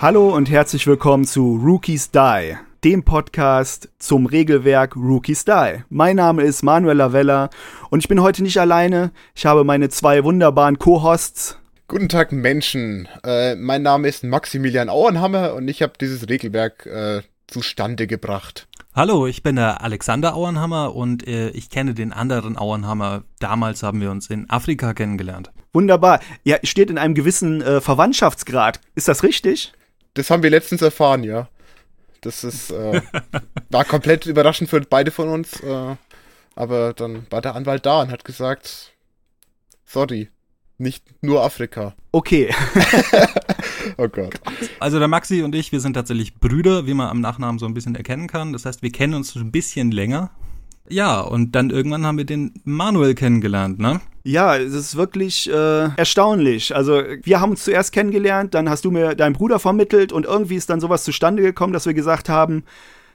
Hallo und herzlich willkommen zu Rookies Die, dem Podcast zum Regelwerk Rookies Die. Mein Name ist Manuel Lavella und ich bin heute nicht alleine. Ich habe meine zwei wunderbaren Co-Hosts. Guten Tag Menschen, äh, mein Name ist Maximilian Auernhammer und ich habe dieses Regelwerk äh, zustande gebracht. Hallo, ich bin der Alexander Auernhammer und äh, ich kenne den anderen Auernhammer. Damals haben wir uns in Afrika kennengelernt. Wunderbar. Ja, steht in einem gewissen äh, Verwandtschaftsgrad. Ist das richtig? Das haben wir letztens erfahren, ja. Das ist äh, war komplett überraschend für beide von uns. Äh, aber dann war der Anwalt da und hat gesagt, sorry, nicht nur Afrika. Okay. oh Gott. Also der Maxi und ich, wir sind tatsächlich Brüder, wie man am Nachnamen so ein bisschen erkennen kann. Das heißt, wir kennen uns ein bisschen länger. Ja, und dann irgendwann haben wir den Manuel kennengelernt, ne? Ja, es ist wirklich äh, erstaunlich. Also wir haben uns zuerst kennengelernt, dann hast du mir deinen Bruder vermittelt und irgendwie ist dann sowas zustande gekommen, dass wir gesagt haben,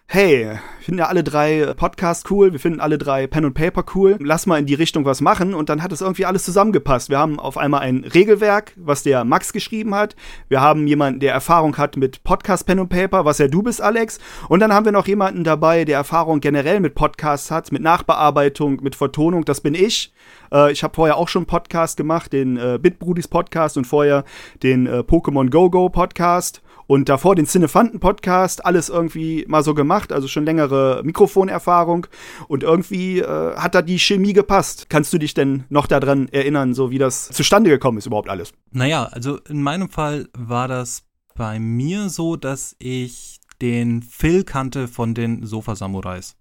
hey, finden ja alle drei Podcasts cool, wir finden alle drei Pen und Paper cool, lass mal in die Richtung was machen und dann hat es irgendwie alles zusammengepasst. Wir haben auf einmal ein Regelwerk, was der Max geschrieben hat. Wir haben jemanden, der Erfahrung hat mit Podcast Pen und Paper, was ja du bist, Alex. Und dann haben wir noch jemanden dabei, der Erfahrung generell mit Podcasts hat, mit Nachbearbeitung, mit Vertonung, das bin ich. Äh, ich habe vorher auch schon einen Podcast gemacht, den äh, Bitbrudis Podcast und vorher den äh, Pokémon Go Go Podcast und davor den Cinefanten-Podcast, alles irgendwie mal so gemacht, also schon längere Mikrofonerfahrung und irgendwie äh, hat da die Chemie gepasst. Kannst du dich denn noch daran erinnern, so wie das zustande gekommen ist überhaupt alles? Naja, also in meinem Fall war das bei mir so, dass ich den Phil kannte von den Sofa-Samurais.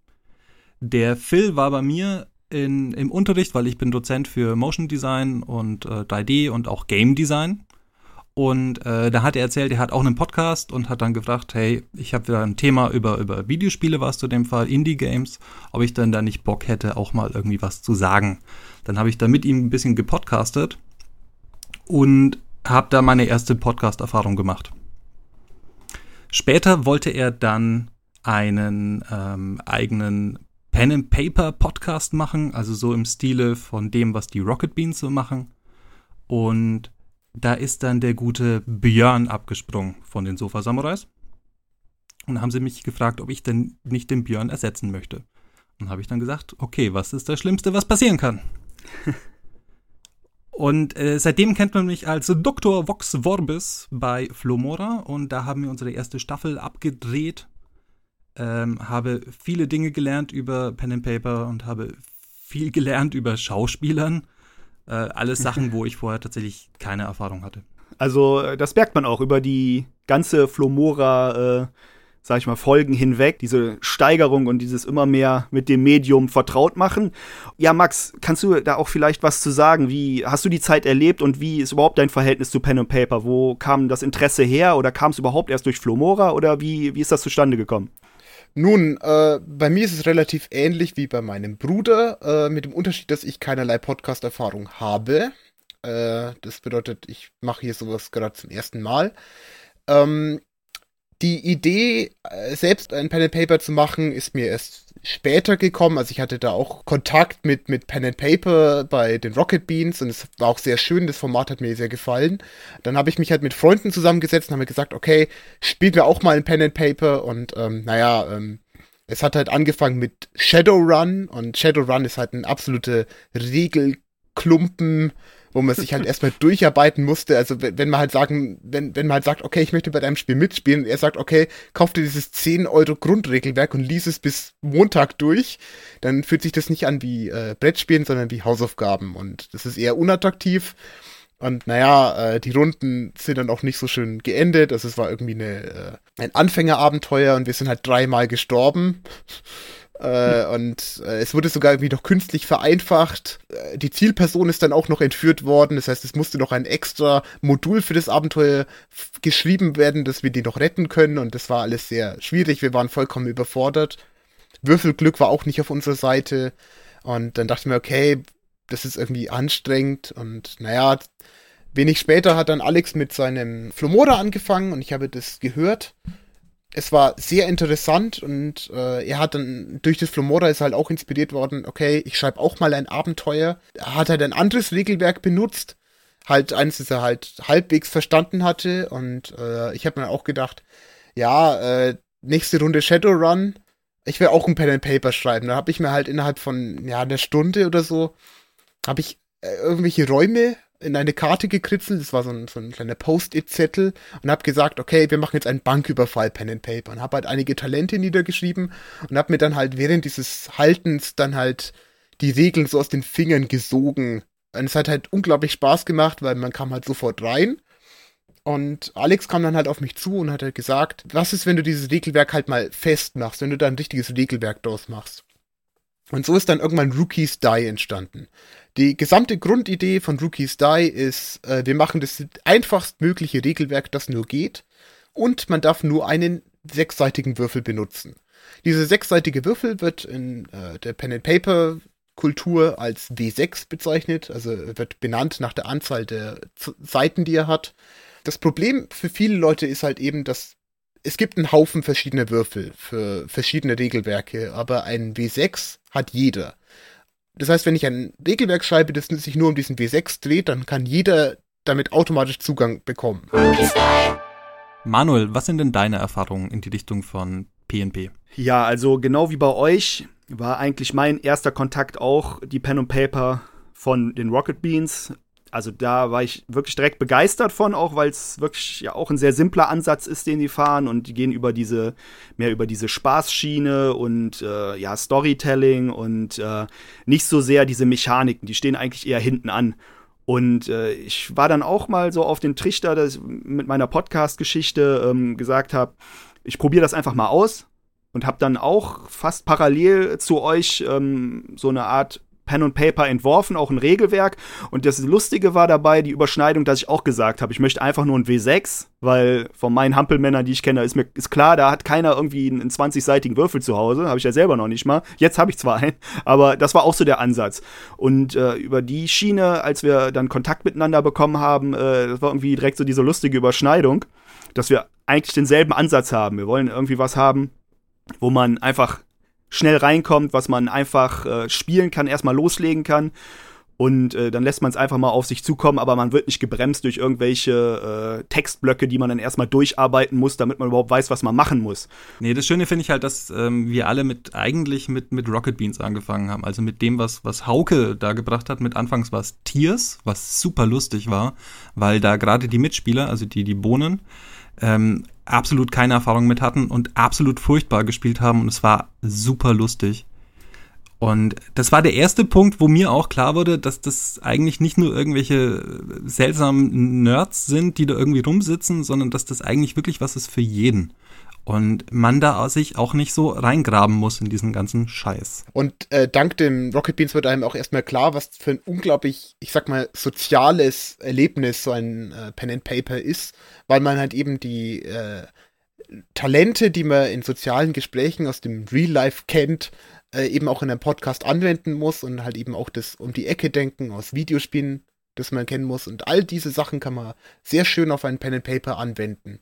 Der Phil war bei mir in, im Unterricht, weil ich bin Dozent für Motion Design und äh, 3D und auch Game Design. Und äh, da hat er erzählt, er hat auch einen Podcast und hat dann gefragt, hey, ich habe wieder ein Thema über, über Videospiele, was zu dem Fall, Indie-Games, ob ich dann da nicht Bock hätte, auch mal irgendwie was zu sagen. Dann habe ich da mit ihm ein bisschen gepodcastet und habe da meine erste Podcast-Erfahrung gemacht. Später wollte er dann einen ähm, eigenen Pen-and-Paper-Podcast machen, also so im Stile von dem, was die Rocket Beans so machen. Und da ist dann der gute Björn abgesprungen von den Sofa Samurais. Und haben sie mich gefragt, ob ich denn nicht den Björn ersetzen möchte. Und habe ich dann gesagt, okay, was ist das Schlimmste, was passieren kann? und äh, seitdem kennt man mich als Dr. Vox Vorbis bei Flomora und da haben wir unsere erste Staffel abgedreht. Ähm, habe viele Dinge gelernt über Pen and Paper und habe viel gelernt über Schauspielern äh, alles Sachen, wo ich vorher tatsächlich keine Erfahrung hatte. Also, äh, das merkt man auch über die ganze Flomora, äh, sag ich mal, Folgen hinweg, diese Steigerung und dieses immer mehr mit dem Medium vertraut machen. Ja, Max, kannst du da auch vielleicht was zu sagen? Wie hast du die Zeit erlebt und wie ist überhaupt dein Verhältnis zu Pen and Paper? Wo kam das Interesse her oder kam es überhaupt erst durch Flomora oder wie, wie ist das zustande gekommen? Nun, äh, bei mir ist es relativ ähnlich wie bei meinem Bruder, äh, mit dem Unterschied, dass ich keinerlei Podcast-Erfahrung habe. Äh, das bedeutet, ich mache hier sowas gerade zum ersten Mal. Ähm, die Idee, äh, selbst ein Pen and Paper zu machen, ist mir erst später gekommen. Also ich hatte da auch Kontakt mit, mit Pen and Paper bei den Rocket Beans und es war auch sehr schön. Das Format hat mir sehr gefallen. Dann habe ich mich halt mit Freunden zusammengesetzt und habe gesagt, okay, spielen wir auch mal ein Pen and Paper und ähm, naja, ähm, es hat halt angefangen mit Shadowrun und Shadowrun ist halt ein absolute Regelklumpen wo man sich halt erstmal durcharbeiten musste. Also wenn man halt sagen, wenn, wenn man halt sagt, okay, ich möchte bei deinem Spiel mitspielen, und er sagt, okay, kauf dir dieses 10 Euro Grundregelwerk und lies es bis Montag durch, dann fühlt sich das nicht an wie äh, Brettspielen, sondern wie Hausaufgaben. Und das ist eher unattraktiv. Und naja, äh, die Runden sind dann auch nicht so schön geendet. Also es war irgendwie eine, äh, ein Anfängerabenteuer und wir sind halt dreimal gestorben. Äh, und äh, es wurde sogar irgendwie noch künstlich vereinfacht. Äh, die Zielperson ist dann auch noch entführt worden. Das heißt, es musste noch ein extra Modul für das Abenteuer geschrieben werden, dass wir die noch retten können. Und das war alles sehr schwierig. Wir waren vollkommen überfordert. Würfelglück war auch nicht auf unserer Seite. Und dann dachte ich mir, okay, das ist irgendwie anstrengend. Und naja, wenig später hat dann Alex mit seinem Flomora angefangen und ich habe das gehört es war sehr interessant und äh, er hat dann durch das Flomora ist halt auch inspiriert worden, okay, ich schreibe auch mal ein Abenteuer. Er hat halt ein anderes Regelwerk benutzt, halt eines, das er halt halbwegs verstanden hatte. Und äh, ich habe mir auch gedacht, ja, äh, nächste Runde Shadowrun. Ich will auch ein Pen and Paper schreiben. Da habe ich mir halt innerhalb von ja einer Stunde oder so habe ich äh, irgendwelche Räume in eine Karte gekritzelt. Das war so ein, so ein kleiner Post-it-Zettel und habe gesagt, okay, wir machen jetzt einen Banküberfall Pen and Paper und habe halt einige Talente niedergeschrieben und habe mir dann halt während dieses Haltens dann halt die Regeln so aus den Fingern gesogen. Und es hat halt unglaublich Spaß gemacht, weil man kam halt sofort rein und Alex kam dann halt auf mich zu und hat halt gesagt, was ist, wenn du dieses Regelwerk halt mal festmachst, wenn du da ein richtiges Regelwerk draus machst. Und so ist dann irgendwann Rookies Die entstanden. Die gesamte Grundidee von Rookies Die ist, äh, wir machen das einfachstmögliche Regelwerk, das nur geht. Und man darf nur einen sechsseitigen Würfel benutzen. Dieser sechsseitige Würfel wird in äh, der Pen and Paper Kultur als W6 bezeichnet, also wird benannt nach der Anzahl der Z Seiten, die er hat. Das Problem für viele Leute ist halt eben, dass es gibt einen Haufen verschiedener Würfel für verschiedene Regelwerke, aber ein W6 hat jeder. Das heißt, wenn ich ein Regelwerk schreibe, das sich nur um diesen W6 dreht, dann kann jeder damit automatisch Zugang bekommen. Manuel, was sind denn deine Erfahrungen in die Richtung von PNP? Ja, also genau wie bei euch war eigentlich mein erster Kontakt auch die Pen und Paper von den Rocket Beans also da war ich wirklich direkt begeistert von, auch weil es wirklich ja auch ein sehr simpler Ansatz ist, den die fahren und die gehen über diese, mehr über diese Spaßschiene und äh, ja, Storytelling und äh, nicht so sehr diese Mechaniken, die stehen eigentlich eher hinten an. Und äh, ich war dann auch mal so auf den Trichter, dass ich mit meiner Podcast-Geschichte ähm, gesagt habe, ich probiere das einfach mal aus und habe dann auch fast parallel zu euch ähm, so eine Art Pen und Paper entworfen, auch ein Regelwerk. Und das Lustige war dabei die Überschneidung, dass ich auch gesagt habe, ich möchte einfach nur ein W6, weil von meinen Hampelmännern, die ich kenne, ist mir ist klar, da hat keiner irgendwie einen 20-seitigen Würfel zu Hause. Habe ich ja selber noch nicht mal. Jetzt habe ich zwar einen, aber das war auch so der Ansatz. Und äh, über die Schiene, als wir dann Kontakt miteinander bekommen haben, äh, das war irgendwie direkt so diese lustige Überschneidung, dass wir eigentlich denselben Ansatz haben. Wir wollen irgendwie was haben, wo man einfach schnell reinkommt, was man einfach äh, spielen kann, erstmal loslegen kann. Und äh, dann lässt man es einfach mal auf sich zukommen, aber man wird nicht gebremst durch irgendwelche äh, Textblöcke, die man dann erstmal durcharbeiten muss, damit man überhaupt weiß, was man machen muss. Nee, das Schöne finde ich halt, dass ähm, wir alle mit eigentlich mit, mit Rocket Beans angefangen haben. Also mit dem, was, was Hauke da gebracht hat. Mit anfangs war es Tiers, was super lustig war, weil da gerade die Mitspieler, also die, die Bohnen, ähm, absolut keine Erfahrung mit hatten und absolut furchtbar gespielt haben und es war super lustig. Und das war der erste Punkt, wo mir auch klar wurde, dass das eigentlich nicht nur irgendwelche seltsamen Nerds sind, die da irgendwie rumsitzen, sondern dass das eigentlich wirklich was ist für jeden und man da sich auch nicht so reingraben muss in diesen ganzen Scheiß. Und äh, dank dem Rocket Beans wird einem auch erstmal klar, was für ein unglaublich, ich sag mal, soziales Erlebnis so ein äh, Pen and Paper ist, weil man halt eben die äh, Talente, die man in sozialen Gesprächen aus dem Real Life kennt, äh, eben auch in einem Podcast anwenden muss und halt eben auch das um die Ecke denken aus Videospielen, das man kennen muss. Und all diese Sachen kann man sehr schön auf ein Pen and Paper anwenden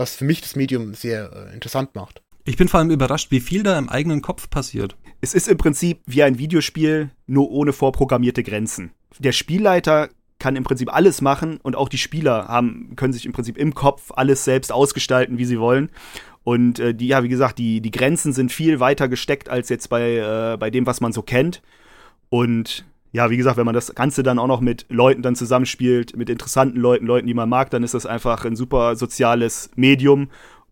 was für mich das Medium sehr äh, interessant macht. Ich bin vor allem überrascht, wie viel da im eigenen Kopf passiert. Es ist im Prinzip wie ein Videospiel, nur ohne vorprogrammierte Grenzen. Der Spielleiter kann im Prinzip alles machen und auch die Spieler haben, können sich im Prinzip im Kopf alles selbst ausgestalten, wie sie wollen. Und äh, die, ja, wie gesagt, die, die Grenzen sind viel weiter gesteckt als jetzt bei, äh, bei dem, was man so kennt. Und ja, wie gesagt, wenn man das Ganze dann auch noch mit Leuten dann zusammenspielt, mit interessanten Leuten, Leuten, die man mag, dann ist das einfach ein super soziales Medium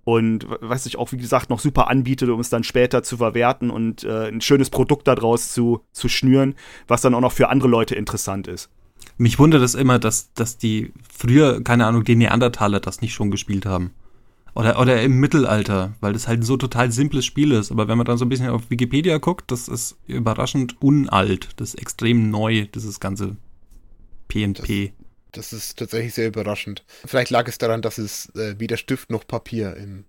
und was sich auch, wie gesagt, noch super anbietet, um es dann später zu verwerten und äh, ein schönes Produkt daraus zu, zu schnüren, was dann auch noch für andere Leute interessant ist. Mich wundert es immer, dass, dass die früher, keine Ahnung, die Neandertaler das nicht schon gespielt haben. Oder, oder im Mittelalter, weil das halt so total simples Spiel ist. Aber wenn man dann so ein bisschen auf Wikipedia guckt, das ist überraschend unalt. Das ist extrem neu, dieses ganze PNP. Das, das ist tatsächlich sehr überraschend. Vielleicht lag es daran, dass es äh, weder Stift noch Papier in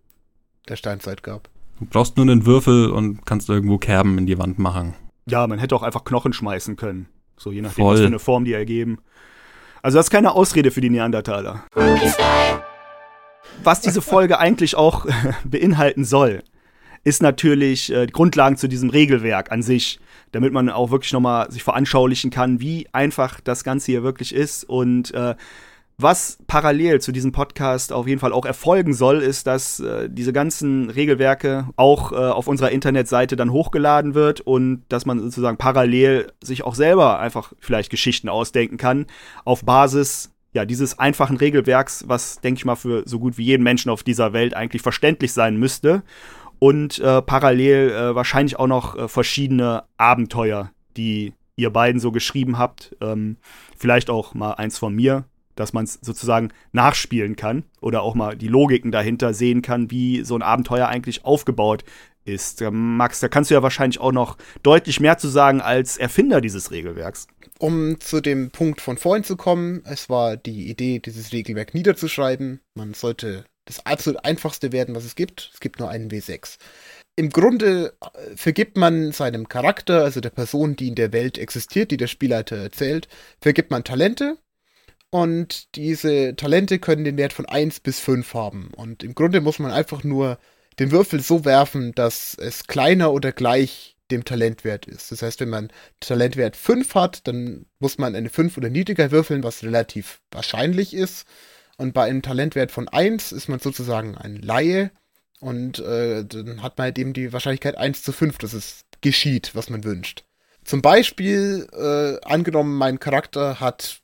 der Steinzeit gab. Du brauchst nur einen Würfel und kannst irgendwo Kerben in die Wand machen. Ja, man hätte auch einfach Knochen schmeißen können. So je nachdem, Voll. was für eine Form die ergeben. Also das ist keine Ausrede für die Neandertaler was diese Folge eigentlich auch beinhalten soll. ist natürlich äh, die Grundlagen zu diesem Regelwerk an sich, damit man auch wirklich nochmal sich veranschaulichen kann, wie einfach das Ganze hier wirklich ist und äh, was parallel zu diesem Podcast auf jeden Fall auch erfolgen soll, ist, dass äh, diese ganzen Regelwerke auch äh, auf unserer Internetseite dann hochgeladen wird und dass man sozusagen parallel sich auch selber einfach vielleicht Geschichten ausdenken kann auf Basis ja, dieses einfachen Regelwerks, was, denke ich mal, für so gut wie jeden Menschen auf dieser Welt eigentlich verständlich sein müsste. Und äh, parallel äh, wahrscheinlich auch noch äh, verschiedene Abenteuer, die ihr beiden so geschrieben habt. Ähm, vielleicht auch mal eins von mir, dass man es sozusagen nachspielen kann oder auch mal die Logiken dahinter sehen kann, wie so ein Abenteuer eigentlich aufgebaut ist. Max, da kannst du ja wahrscheinlich auch noch deutlich mehr zu sagen als Erfinder dieses Regelwerks. Um zu dem Punkt von vorhin zu kommen, es war die Idee, dieses Regelwerk niederzuschreiben. Man sollte das absolut einfachste werden, was es gibt. Es gibt nur einen W6. Im Grunde äh, vergibt man seinem Charakter, also der Person, die in der Welt existiert, die der Spielleiter erzählt, vergibt man Talente und diese Talente können den Wert von 1 bis 5 haben. Und im Grunde muss man einfach nur den Würfel so werfen, dass es kleiner oder gleich dem Talentwert ist. Das heißt, wenn man Talentwert 5 hat, dann muss man eine 5 oder niedriger würfeln, was relativ wahrscheinlich ist. Und bei einem Talentwert von 1 ist man sozusagen ein Laie. Und äh, dann hat man halt eben die Wahrscheinlichkeit 1 zu 5, dass es geschieht, was man wünscht. Zum Beispiel, äh, angenommen, mein Charakter hat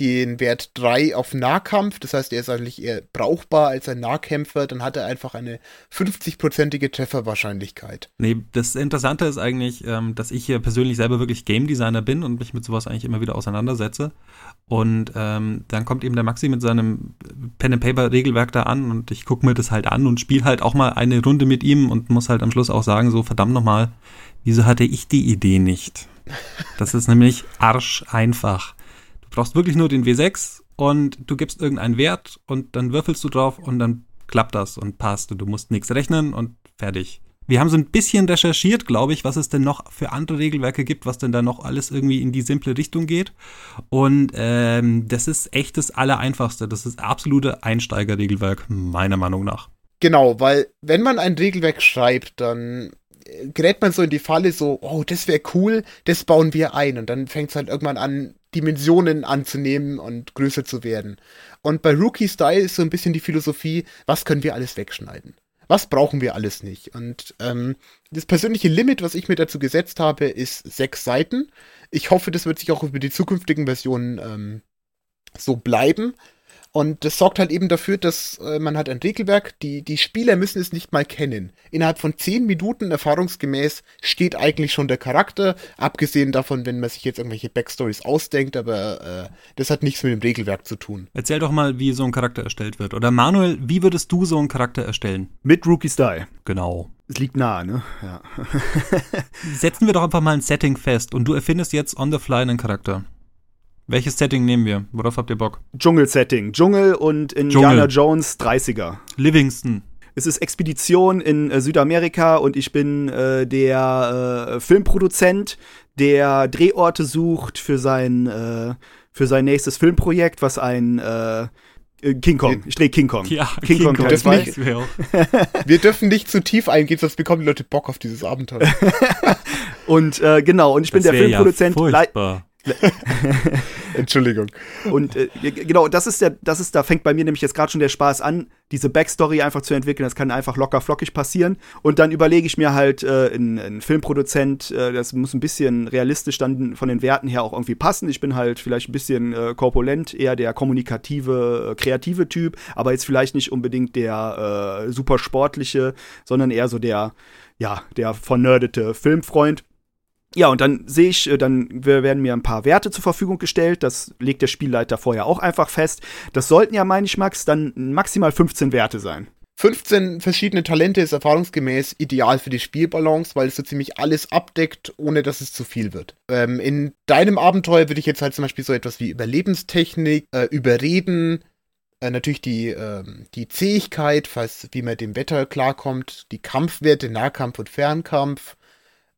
den Wert 3 auf Nahkampf. Das heißt, er ist eigentlich eher brauchbar als ein Nahkämpfer. Dann hat er einfach eine 50-prozentige Trefferwahrscheinlichkeit. Nee, das Interessante ist eigentlich, ähm, dass ich hier persönlich selber wirklich Game Designer bin und mich mit sowas eigentlich immer wieder auseinandersetze. Und ähm, dann kommt eben der Maxi mit seinem Pen-and-Paper-Regelwerk da an und ich gucke mir das halt an und spiele halt auch mal eine Runde mit ihm und muss halt am Schluss auch sagen, so verdammt nochmal, wieso hatte ich die Idee nicht? Das ist nämlich arsch einfach brauchst wirklich nur den W6 und du gibst irgendeinen Wert und dann würfelst du drauf und dann klappt das und passt und du musst nichts rechnen und fertig. Wir haben so ein bisschen recherchiert, glaube ich, was es denn noch für andere Regelwerke gibt, was denn da noch alles irgendwie in die simple Richtung geht. Und ähm, das ist echt das Allereinfachste. Das ist absolute Einsteigerregelwerk, meiner Meinung nach. Genau, weil wenn man ein Regelwerk schreibt, dann gerät man so in die Falle so, oh, das wäre cool, das bauen wir ein. Und dann fängt es halt irgendwann an, Dimensionen anzunehmen und größer zu werden. Und bei Rookie Style ist so ein bisschen die Philosophie, was können wir alles wegschneiden? Was brauchen wir alles nicht? Und ähm, das persönliche Limit, was ich mir dazu gesetzt habe, ist sechs Seiten. Ich hoffe, das wird sich auch über die zukünftigen Versionen ähm, so bleiben. Und das sorgt halt eben dafür, dass äh, man hat ein Regelwerk, die, die Spieler müssen es nicht mal kennen. Innerhalb von zehn Minuten erfahrungsgemäß steht eigentlich schon der Charakter, abgesehen davon, wenn man sich jetzt irgendwelche Backstories ausdenkt, aber äh, das hat nichts mit dem Regelwerk zu tun. Erzähl doch mal, wie so ein Charakter erstellt wird. Oder Manuel, wie würdest du so einen Charakter erstellen? Mit Rookie Style. Genau. Es liegt nahe, ne? Ja. Setzen wir doch einfach mal ein Setting fest und du erfindest jetzt on the fly einen Charakter. Welches Setting nehmen wir? Worauf habt ihr Bock? Dschungel-Setting. Dschungel und Indiana Dschungel. Jones 30er. Livingston. Es ist Expedition in äh, Südamerika und ich bin äh, der äh, Filmproduzent, der Drehorte sucht für sein, äh, für sein nächstes Filmprojekt, was ein äh, äh, King Kong. Ich drehe King Kong. Ja, King, King Kong. Kong. Das nicht-. Wir dürfen nicht zu tief eingehen, sonst bekommen die Leute Bock auf dieses Abenteuer. Und äh, genau, und ich bin Das der wär Filmproduzent. Ja. Entschuldigung. Und äh, genau, das ist der, das ist, da fängt bei mir nämlich jetzt gerade schon der Spaß an, diese Backstory einfach zu entwickeln. Das kann einfach locker flockig passieren. Und dann überlege ich mir halt, äh, ein, ein Filmproduzent, äh, das muss ein bisschen realistisch dann von den Werten her auch irgendwie passen. Ich bin halt vielleicht ein bisschen äh, korpulent, eher der kommunikative, äh, kreative Typ, aber jetzt vielleicht nicht unbedingt der äh, super sportliche, sondern eher so der, ja, der vernerdete Filmfreund. Ja, und dann sehe ich, äh, dann werden mir ein paar Werte zur Verfügung gestellt. Das legt der Spielleiter vorher auch einfach fest. Das sollten ja, meine ich, Max, dann maximal 15 Werte sein. 15 verschiedene Talente ist erfahrungsgemäß ideal für die Spielbalance, weil es so ziemlich alles abdeckt, ohne dass es zu viel wird. Ähm, in deinem Abenteuer würde ich jetzt halt zum Beispiel so etwas wie Überlebenstechnik, äh, Überreden, äh, natürlich die, ähm, die Zähigkeit, falls wie man dem Wetter klarkommt, die Kampfwerte, Nahkampf und Fernkampf.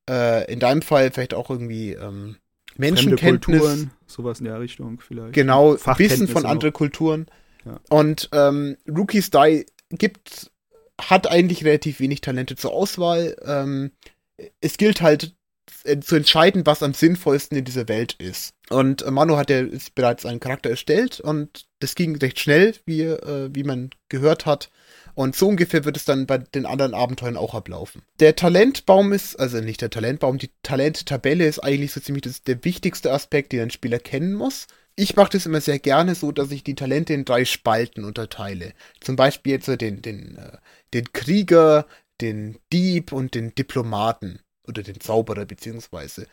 Äh, in deinem Fall vielleicht auch irgendwie ähm, Menschenkenntnis. Kulturen, sowas in der Richtung vielleicht. Genau, Wissen von anderen Kulturen. Ja. Und ähm, Rookie Style gibt hat eigentlich relativ wenig Talente zur Auswahl. Ähm, es gilt halt äh, zu entscheiden, was am sinnvollsten in dieser Welt ist. Und äh, Manu hat ja bereits einen Charakter erstellt und das ging recht schnell, wie, äh, wie man gehört hat. Und so ungefähr wird es dann bei den anderen Abenteuern auch ablaufen. Der Talentbaum ist, also nicht der Talentbaum, die Talenttabelle ist eigentlich so ziemlich das, der wichtigste Aspekt, den ein Spieler kennen muss. Ich mache das immer sehr gerne so, dass ich die Talente in drei Spalten unterteile. Zum Beispiel jetzt den, den, den Krieger, den Dieb und den Diplomaten oder den Zauberer beziehungsweise.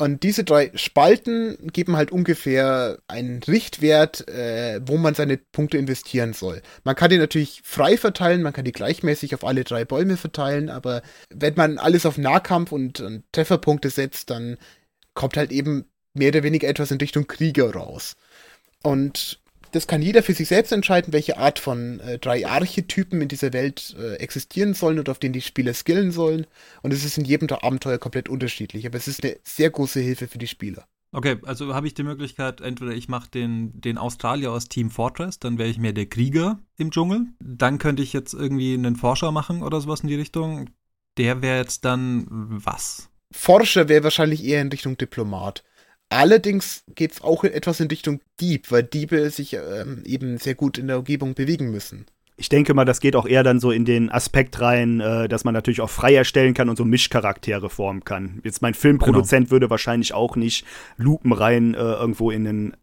Und diese drei Spalten geben halt ungefähr einen Richtwert, äh, wo man seine Punkte investieren soll. Man kann die natürlich frei verteilen, man kann die gleichmäßig auf alle drei Bäume verteilen, aber wenn man alles auf Nahkampf und, und Trefferpunkte setzt, dann kommt halt eben mehr oder weniger etwas in Richtung Krieger raus. Und das kann jeder für sich selbst entscheiden, welche Art von äh, drei Archetypen in dieser Welt äh, existieren sollen und auf denen die Spieler skillen sollen. Und es ist in jedem Abenteuer komplett unterschiedlich, aber es ist eine sehr große Hilfe für die Spieler. Okay, also habe ich die Möglichkeit, entweder ich mache den, den Australier aus Team Fortress, dann wäre ich mehr der Krieger im Dschungel. Dann könnte ich jetzt irgendwie einen Forscher machen oder sowas in die Richtung. Der wäre jetzt dann was? Forscher wäre wahrscheinlich eher in Richtung Diplomat. Allerdings geht es auch etwas in Richtung Dieb, weil Diebe sich ähm, eben sehr gut in der Umgebung bewegen müssen. Ich denke mal, das geht auch eher dann so in den Aspekt rein, äh, dass man natürlich auch frei erstellen kann und so Mischcharaktere formen kann. Jetzt mein Filmproduzent genau. würde wahrscheinlich auch nicht lupenrein äh, irgendwo in den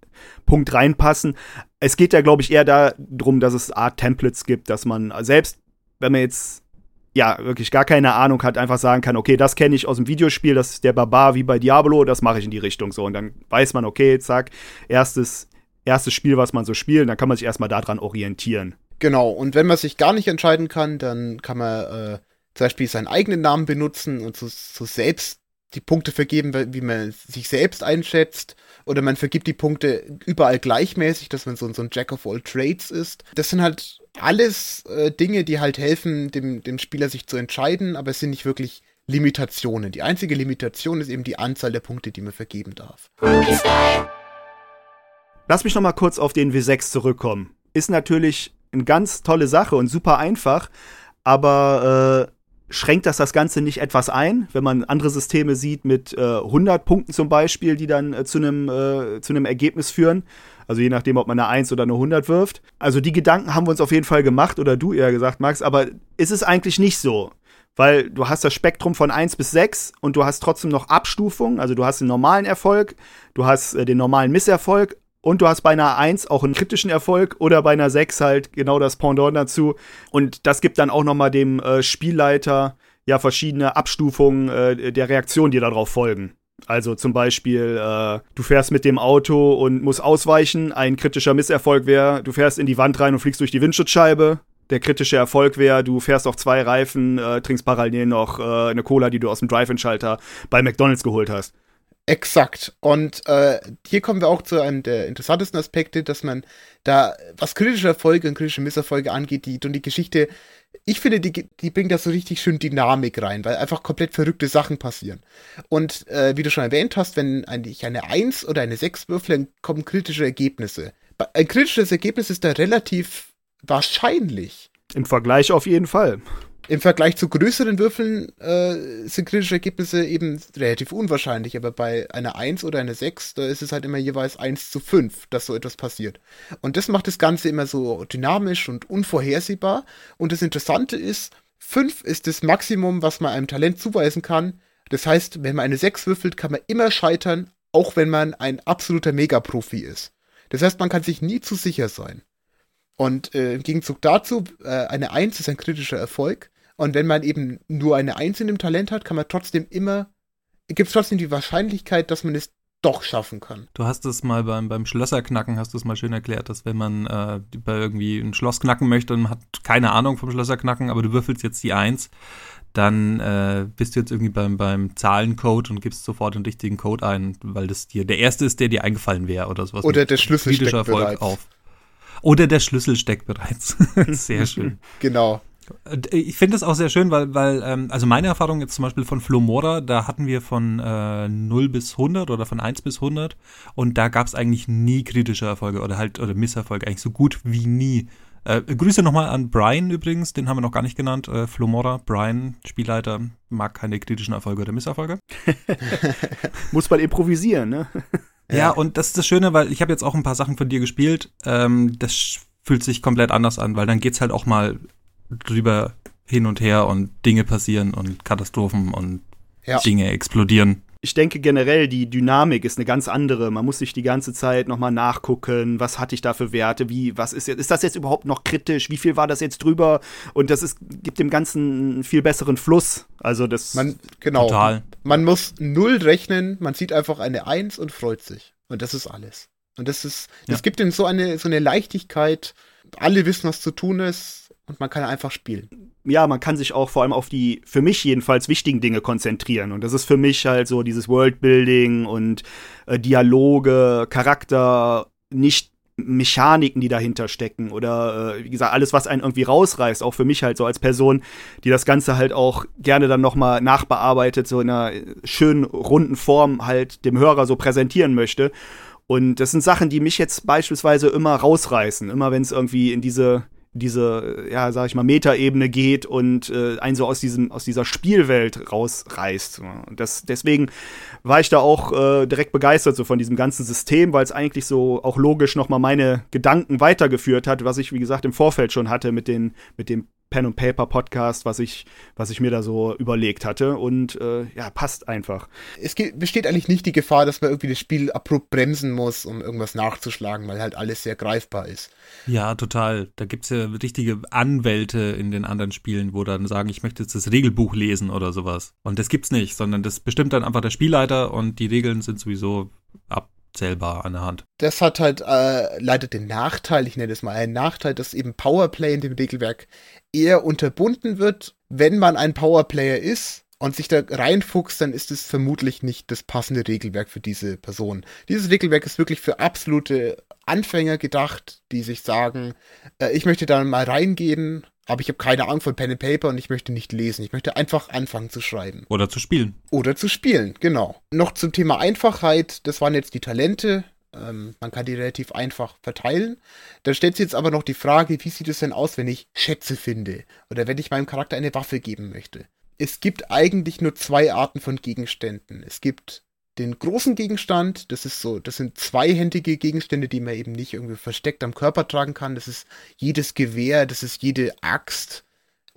Punkt reinpassen. Es geht ja, glaube ich, eher darum, dass es Art Templates gibt, dass man selbst, wenn man jetzt ja, wirklich gar keine Ahnung hat, einfach sagen kann, okay, das kenne ich aus dem Videospiel, das ist der Barbar wie bei Diablo, das mache ich in die Richtung so. Und dann weiß man, okay, zack, erstes, erstes Spiel, was man so spielt, dann kann man sich erstmal daran orientieren. Genau, und wenn man sich gar nicht entscheiden kann, dann kann man äh, zum Beispiel seinen eigenen Namen benutzen und so, so selbst die Punkte vergeben, wie man sich selbst einschätzt. Oder man vergibt die Punkte überall gleichmäßig, dass man so, so ein Jack of all Trades ist. Das sind halt alles äh, Dinge, die halt helfen, dem, dem Spieler sich zu entscheiden, aber es sind nicht wirklich Limitationen. Die einzige Limitation ist eben die Anzahl der Punkte, die man vergeben darf. Lass mich noch mal kurz auf den W6 zurückkommen. Ist natürlich eine ganz tolle Sache und super einfach, aber äh, schränkt das das Ganze nicht etwas ein, wenn man andere Systeme sieht mit äh, 100 Punkten zum Beispiel, die dann äh, zu einem äh, zu einem Ergebnis führen? Also je nachdem, ob man eine 1 oder eine 100 wirft. Also die Gedanken haben wir uns auf jeden Fall gemacht, oder du eher gesagt, Max, aber ist es eigentlich nicht so. Weil du hast das Spektrum von 1 bis 6 und du hast trotzdem noch Abstufungen. Also du hast den normalen Erfolg, du hast äh, den normalen Misserfolg und du hast bei einer 1 auch einen kritischen Erfolg oder bei einer 6 halt genau das Pendant dazu. Und das gibt dann auch nochmal dem äh, Spielleiter ja verschiedene Abstufungen äh, der Reaktionen, die darauf folgen. Also zum Beispiel, äh, du fährst mit dem Auto und musst ausweichen. Ein kritischer Misserfolg wäre, du fährst in die Wand rein und fliegst durch die Windschutzscheibe. Der kritische Erfolg wäre, du fährst auf zwei Reifen, äh, trinkst parallel noch äh, eine Cola, die du aus dem Drive-In-Schalter bei McDonalds geholt hast. Exakt. Und äh, hier kommen wir auch zu einem der interessantesten Aspekte, dass man da, was kritische Erfolge und kritische Misserfolge angeht, die und die Geschichte ich finde, die, die bringt da so richtig schön Dynamik rein, weil einfach komplett verrückte Sachen passieren. Und äh, wie du schon erwähnt hast, wenn ich eine 1 oder eine 6 würfle, dann kommen kritische Ergebnisse. Ein kritisches Ergebnis ist da relativ wahrscheinlich. Im Vergleich auf jeden Fall. Im Vergleich zu größeren Würfeln äh, sind kritische Ergebnisse eben relativ unwahrscheinlich, aber bei einer 1 oder einer 6, da ist es halt immer jeweils 1 zu 5, dass so etwas passiert. Und das macht das Ganze immer so dynamisch und unvorhersehbar. Und das Interessante ist, 5 ist das Maximum, was man einem Talent zuweisen kann. Das heißt, wenn man eine 6 würfelt, kann man immer scheitern, auch wenn man ein absoluter Megaprofi ist. Das heißt, man kann sich nie zu sicher sein. Und äh, im Gegenzug dazu, äh, eine 1 ist ein kritischer Erfolg. Und wenn man eben nur eine Eins in dem Talent hat, kann man trotzdem immer, gibt es trotzdem die Wahrscheinlichkeit, dass man es doch schaffen kann. Du hast es mal beim, beim Schlösserknacken, hast du es mal schön erklärt, dass wenn man äh, bei irgendwie ein Schloss knacken möchte und hat keine Ahnung vom Schlösserknacken, aber du würfelst jetzt die Eins, dann äh, bist du jetzt irgendwie beim, beim Zahlencode und gibst sofort den richtigen Code ein, weil das dir der erste ist, der dir eingefallen wäre oder sowas. Oder der Schlüssel steckt Erfolg bereits. auf. Oder der Schlüssel steckt bereits. Sehr schön. genau. Ich finde das auch sehr schön, weil, weil ähm, also meine Erfahrung jetzt zum Beispiel von Flomora, da hatten wir von äh, 0 bis 100 oder von 1 bis 100 und da gab es eigentlich nie kritische Erfolge oder halt, oder Misserfolge, eigentlich so gut wie nie. Äh, Grüße nochmal an Brian übrigens, den haben wir noch gar nicht genannt. Äh, Flomora, Brian, Spielleiter, mag keine kritischen Erfolge oder Misserfolge. Muss man improvisieren, ne? Ja, ja, und das ist das Schöne, weil ich habe jetzt auch ein paar Sachen von dir gespielt. Ähm, das fühlt sich komplett anders an, weil dann geht's halt auch mal drüber hin und her und Dinge passieren und Katastrophen und ja. Dinge explodieren. Ich denke generell, die Dynamik ist eine ganz andere. Man muss sich die ganze Zeit nochmal nachgucken, was hatte ich da für Werte, wie, was ist jetzt, ist das jetzt überhaupt noch kritisch, wie viel war das jetzt drüber? Und das ist, gibt dem Ganzen einen viel besseren Fluss. Also das. Man, genau. Total. Man muss null rechnen, man sieht einfach eine Eins und freut sich. Und das ist alles. Und das ist, das ja. gibt ihm so eine, so eine Leichtigkeit. Alle wissen, was zu tun ist und man kann einfach spielen. Ja, man kann sich auch vor allem auf die, für mich jedenfalls, wichtigen Dinge konzentrieren. Und das ist für mich halt so dieses Worldbuilding und äh, Dialoge, Charakter, nicht Mechaniken, die dahinter stecken oder äh, wie gesagt, alles, was einen irgendwie rausreißt, auch für mich halt so als Person, die das Ganze halt auch gerne dann nochmal nachbearbeitet, so in einer schönen, runden Form halt dem Hörer so präsentieren möchte. Und das sind Sachen, die mich jetzt beispielsweise immer rausreißen, immer wenn es irgendwie in diese diese, ja, sag ich mal, Metaebene geht und äh, einen so aus diesem, aus dieser Spielwelt rausreißt. Das, deswegen war ich da auch äh, direkt begeistert so von diesem ganzen System, weil es eigentlich so auch logisch nochmal meine Gedanken weitergeführt hat, was ich, wie gesagt, im Vorfeld schon hatte mit den, mit dem Pen and Paper Podcast, was ich, was ich mir da so überlegt hatte. Und äh, ja, passt einfach. Es besteht eigentlich nicht die Gefahr, dass man irgendwie das Spiel abrupt bremsen muss, um irgendwas nachzuschlagen, weil halt alles sehr greifbar ist. Ja, total. Da gibt es ja richtige Anwälte in den anderen Spielen, wo dann sagen, ich möchte jetzt das Regelbuch lesen oder sowas. Und das gibt's nicht, sondern das bestimmt dann einfach der Spielleiter und die Regeln sind sowieso ab zählbar an der Hand. Das hat halt äh, leider den Nachteil, ich nenne es mal einen Nachteil, dass eben Powerplay in dem Regelwerk eher unterbunden wird. Wenn man ein Powerplayer ist und sich da reinfuchst, dann ist es vermutlich nicht das passende Regelwerk für diese Person. Dieses Regelwerk ist wirklich für absolute Anfänger gedacht, die sich sagen, äh, ich möchte da mal reingehen aber ich habe keine Ahnung von Pen and Paper und ich möchte nicht lesen. Ich möchte einfach anfangen zu schreiben. Oder zu spielen. Oder zu spielen, genau. Noch zum Thema Einfachheit, das waren jetzt die Talente. Ähm, man kann die relativ einfach verteilen. Da stellt sich jetzt aber noch die Frage, wie sieht es denn aus, wenn ich Schätze finde? Oder wenn ich meinem Charakter eine Waffe geben möchte? Es gibt eigentlich nur zwei Arten von Gegenständen. Es gibt den großen Gegenstand. Das ist so, das sind zweihändige Gegenstände, die man eben nicht irgendwie versteckt am Körper tragen kann. Das ist jedes Gewehr, das ist jede Axt,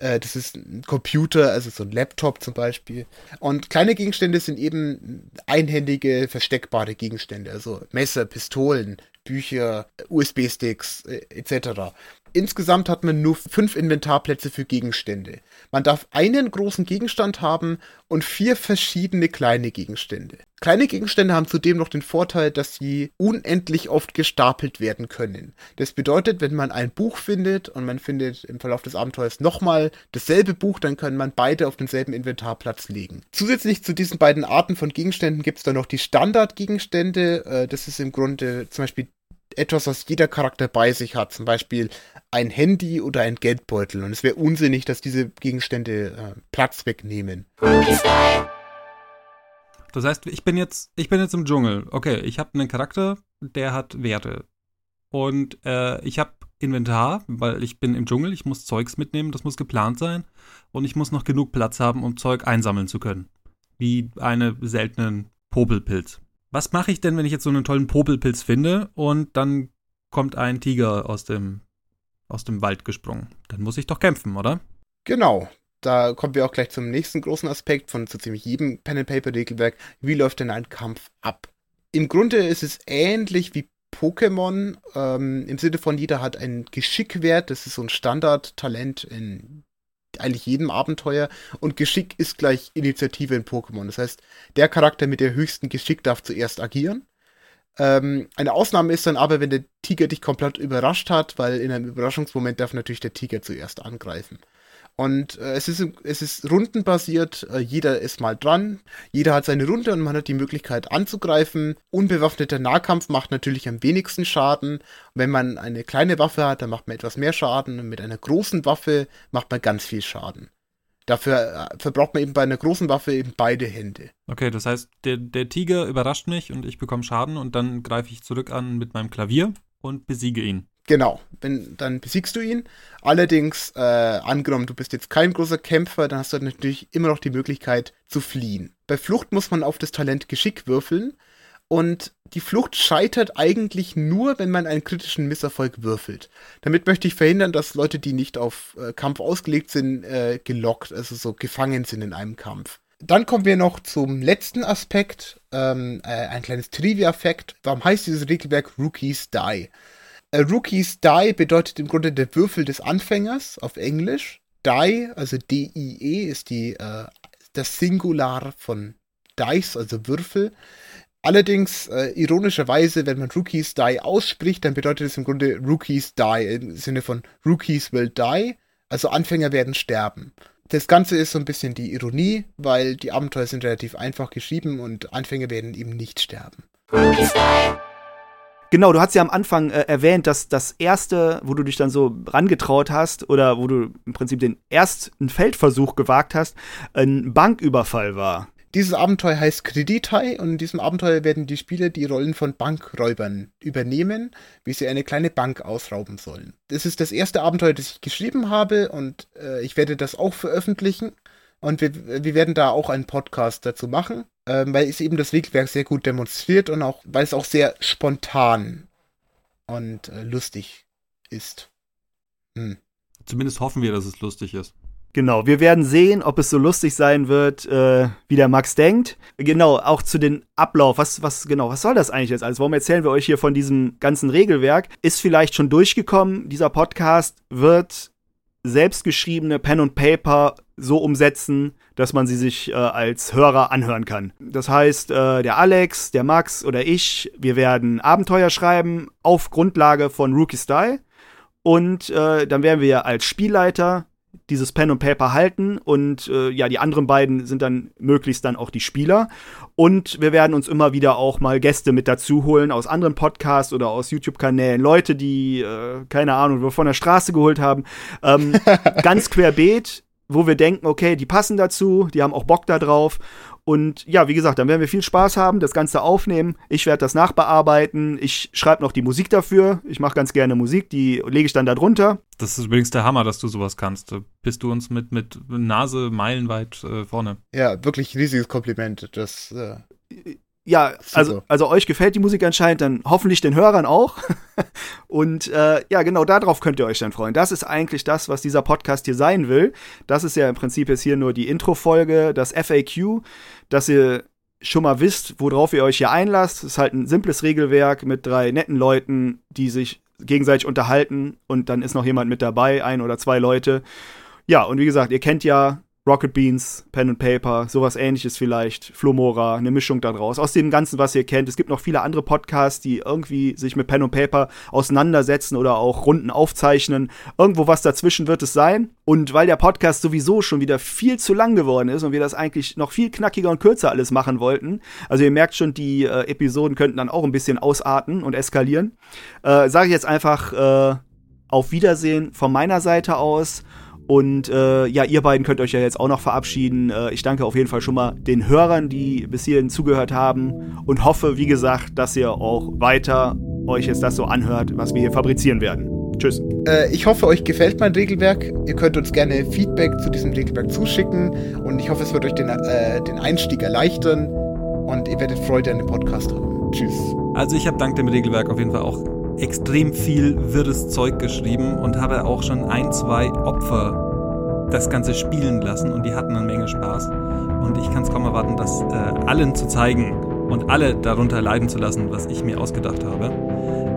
äh, das ist ein Computer, also so ein Laptop zum Beispiel. Und kleine Gegenstände sind eben einhändige, versteckbare Gegenstände, also Messer, Pistolen, Bücher, USB-Sticks äh, etc. Insgesamt hat man nur fünf Inventarplätze für Gegenstände. Man darf einen großen Gegenstand haben und vier verschiedene kleine Gegenstände. Kleine Gegenstände haben zudem noch den Vorteil, dass sie unendlich oft gestapelt werden können. Das bedeutet, wenn man ein Buch findet und man findet im Verlauf des Abenteuers nochmal dasselbe Buch, dann kann man beide auf denselben Inventarplatz legen. Zusätzlich zu diesen beiden Arten von Gegenständen gibt es dann noch die Standardgegenstände. Äh, das ist im Grunde zum Beispiel etwas, was jeder Charakter bei sich hat. Zum Beispiel ein Handy oder ein Geldbeutel. Und es wäre unsinnig, dass diese Gegenstände äh, Platz wegnehmen. Das heißt, ich bin jetzt, ich bin jetzt im Dschungel. Okay, ich habe einen Charakter, der hat Werte. Und äh, ich habe Inventar, weil ich bin im Dschungel, ich muss Zeugs mitnehmen, das muss geplant sein. Und ich muss noch genug Platz haben, um Zeug einsammeln zu können. Wie einen seltenen Popelpilz. Was mache ich denn, wenn ich jetzt so einen tollen Popelpilz finde und dann kommt ein Tiger aus dem, aus dem Wald gesprungen? Dann muss ich doch kämpfen, oder? Genau. Da kommen wir auch gleich zum nächsten großen Aspekt von so ziemlich jedem Pen and Paper Regelwerk. Wie läuft denn ein Kampf ab? Im Grunde ist es ähnlich wie Pokémon, ähm, im Sinne von jeder hat einen Geschickwert, das ist so ein Standardtalent in eigentlich jedem Abenteuer und Geschick ist gleich Initiative in Pokémon. Das heißt, der Charakter mit der höchsten Geschick darf zuerst agieren. Ähm, eine Ausnahme ist dann aber, wenn der Tiger dich komplett überrascht hat, weil in einem Überraschungsmoment darf natürlich der Tiger zuerst angreifen. Und äh, es, ist, es ist rundenbasiert, äh, jeder ist mal dran, jeder hat seine Runde und man hat die Möglichkeit anzugreifen. Unbewaffneter Nahkampf macht natürlich am wenigsten Schaden. Wenn man eine kleine Waffe hat, dann macht man etwas mehr Schaden und mit einer großen Waffe macht man ganz viel Schaden. Dafür äh, verbraucht man eben bei einer großen Waffe eben beide Hände. Okay, das heißt, der, der Tiger überrascht mich und ich bekomme Schaden und dann greife ich zurück an mit meinem Klavier und besiege ihn. Genau, wenn, dann besiegst du ihn. Allerdings, äh, angenommen, du bist jetzt kein großer Kämpfer, dann hast du natürlich immer noch die Möglichkeit zu fliehen. Bei Flucht muss man auf das Talent Geschick würfeln. Und die Flucht scheitert eigentlich nur, wenn man einen kritischen Misserfolg würfelt. Damit möchte ich verhindern, dass Leute, die nicht auf äh, Kampf ausgelegt sind, äh, gelockt, also so gefangen sind in einem Kampf. Dann kommen wir noch zum letzten Aspekt, ähm, äh, ein kleines Trivia-Fact. Warum heißt dieses Regelwerk Rookies Die? Äh, Rookies Die bedeutet im Grunde der Würfel des Anfängers auf Englisch. Die, also D-I-E, ist die, äh, das Singular von Dice, also Würfel. Allerdings, äh, ironischerweise, wenn man Rookies Die ausspricht, dann bedeutet es im Grunde Rookies Die im Sinne von Rookies will die, also Anfänger werden sterben. Das Ganze ist so ein bisschen die Ironie, weil die Abenteuer sind relativ einfach geschrieben und Anfänger werden eben nicht sterben. Rookies Die. Genau, du hast ja am Anfang äh, erwähnt, dass das erste, wo du dich dann so rangetraut hast oder wo du im Prinzip den ersten Feldversuch gewagt hast, ein Banküberfall war. Dieses Abenteuer heißt Kredithai und in diesem Abenteuer werden die Spieler die Rollen von Bankräubern übernehmen, wie sie eine kleine Bank ausrauben sollen. Das ist das erste Abenteuer, das ich geschrieben habe und äh, ich werde das auch veröffentlichen. Und wir, wir werden da auch einen Podcast dazu machen, ähm, weil es eben das Regelwerk sehr gut demonstriert und auch, weil es auch sehr spontan und äh, lustig ist. Hm. Zumindest hoffen wir, dass es lustig ist. Genau, wir werden sehen, ob es so lustig sein wird, äh, wie der Max denkt. Genau, auch zu den Ablauf. Was, was, genau, was soll das eigentlich jetzt alles? Warum erzählen wir euch hier von diesem ganzen Regelwerk? Ist vielleicht schon durchgekommen. Dieser Podcast wird selbstgeschriebene Pen und Paper so umsetzen, dass man sie sich äh, als Hörer anhören kann. Das heißt, äh, der Alex, der Max oder ich, wir werden Abenteuer schreiben auf Grundlage von Rookie Style. Und äh, dann werden wir als Spielleiter dieses Pen und Paper halten und äh, ja, die anderen beiden sind dann möglichst dann auch die Spieler. Und wir werden uns immer wieder auch mal Gäste mit dazu holen aus anderen Podcasts oder aus YouTube-Kanälen. Leute, die, äh, keine Ahnung, wir von der Straße geholt haben. Ähm, ganz querbeet, wo wir denken, okay, die passen dazu, die haben auch Bock da drauf. Und ja, wie gesagt, dann werden wir viel Spaß haben, das Ganze aufnehmen. Ich werde das nachbearbeiten. Ich schreibe noch die Musik dafür. Ich mache ganz gerne Musik, die lege ich dann da drunter. Das ist übrigens der Hammer, dass du sowas kannst. Bist du uns mit, mit Nase meilenweit äh, vorne. Ja, wirklich riesiges Kompliment. Das. Äh ja, also, also euch gefällt die Musik anscheinend, dann hoffentlich den Hörern auch. Und äh, ja, genau darauf könnt ihr euch dann freuen. Das ist eigentlich das, was dieser Podcast hier sein will. Das ist ja im Prinzip jetzt hier nur die Intro-Folge, das FAQ, dass ihr schon mal wisst, worauf ihr euch hier einlasst. Es ist halt ein simples Regelwerk mit drei netten Leuten, die sich gegenseitig unterhalten und dann ist noch jemand mit dabei, ein oder zwei Leute. Ja, und wie gesagt, ihr kennt ja Rocket Beans, Pen and Paper, sowas ähnliches vielleicht, Flomora, eine Mischung daraus. Aus dem Ganzen, was ihr kennt. Es gibt noch viele andere Podcasts, die irgendwie sich mit Pen und Paper auseinandersetzen oder auch Runden aufzeichnen. Irgendwo was dazwischen wird es sein. Und weil der Podcast sowieso schon wieder viel zu lang geworden ist und wir das eigentlich noch viel knackiger und kürzer alles machen wollten, also ihr merkt schon, die äh, Episoden könnten dann auch ein bisschen ausarten und eskalieren, äh, sage ich jetzt einfach äh, auf Wiedersehen von meiner Seite aus und äh, ja, ihr beiden könnt euch ja jetzt auch noch verabschieden. Äh, ich danke auf jeden Fall schon mal den Hörern, die bis hierhin zugehört haben und hoffe, wie gesagt, dass ihr auch weiter euch jetzt das so anhört, was wir hier fabrizieren werden. Tschüss. Äh, ich hoffe, euch gefällt mein Regelwerk. Ihr könnt uns gerne Feedback zu diesem Regelwerk zuschicken und ich hoffe, es wird euch den, äh, den Einstieg erleichtern und ihr werdet Freude an dem Podcast haben. Tschüss. Also ich habe dank dem Regelwerk auf jeden Fall auch extrem viel wirres Zeug geschrieben und habe auch schon ein, zwei Opfer das Ganze spielen lassen und die hatten eine Menge Spaß. Und ich kann es kaum erwarten, das äh, allen zu zeigen und alle darunter leiden zu lassen, was ich mir ausgedacht habe.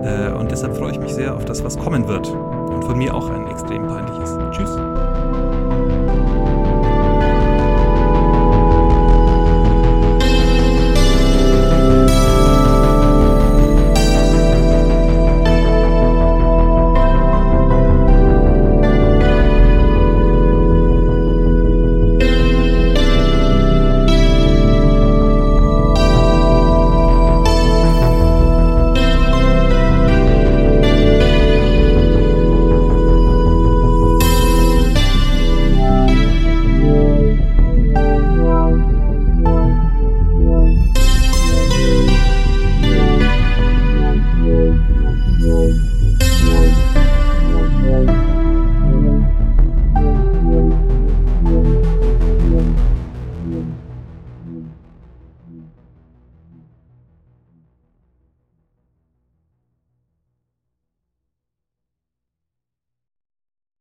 Äh, und deshalb freue ich mich sehr auf das, was kommen wird. Und von mir auch ein extrem peinliches. Tschüss.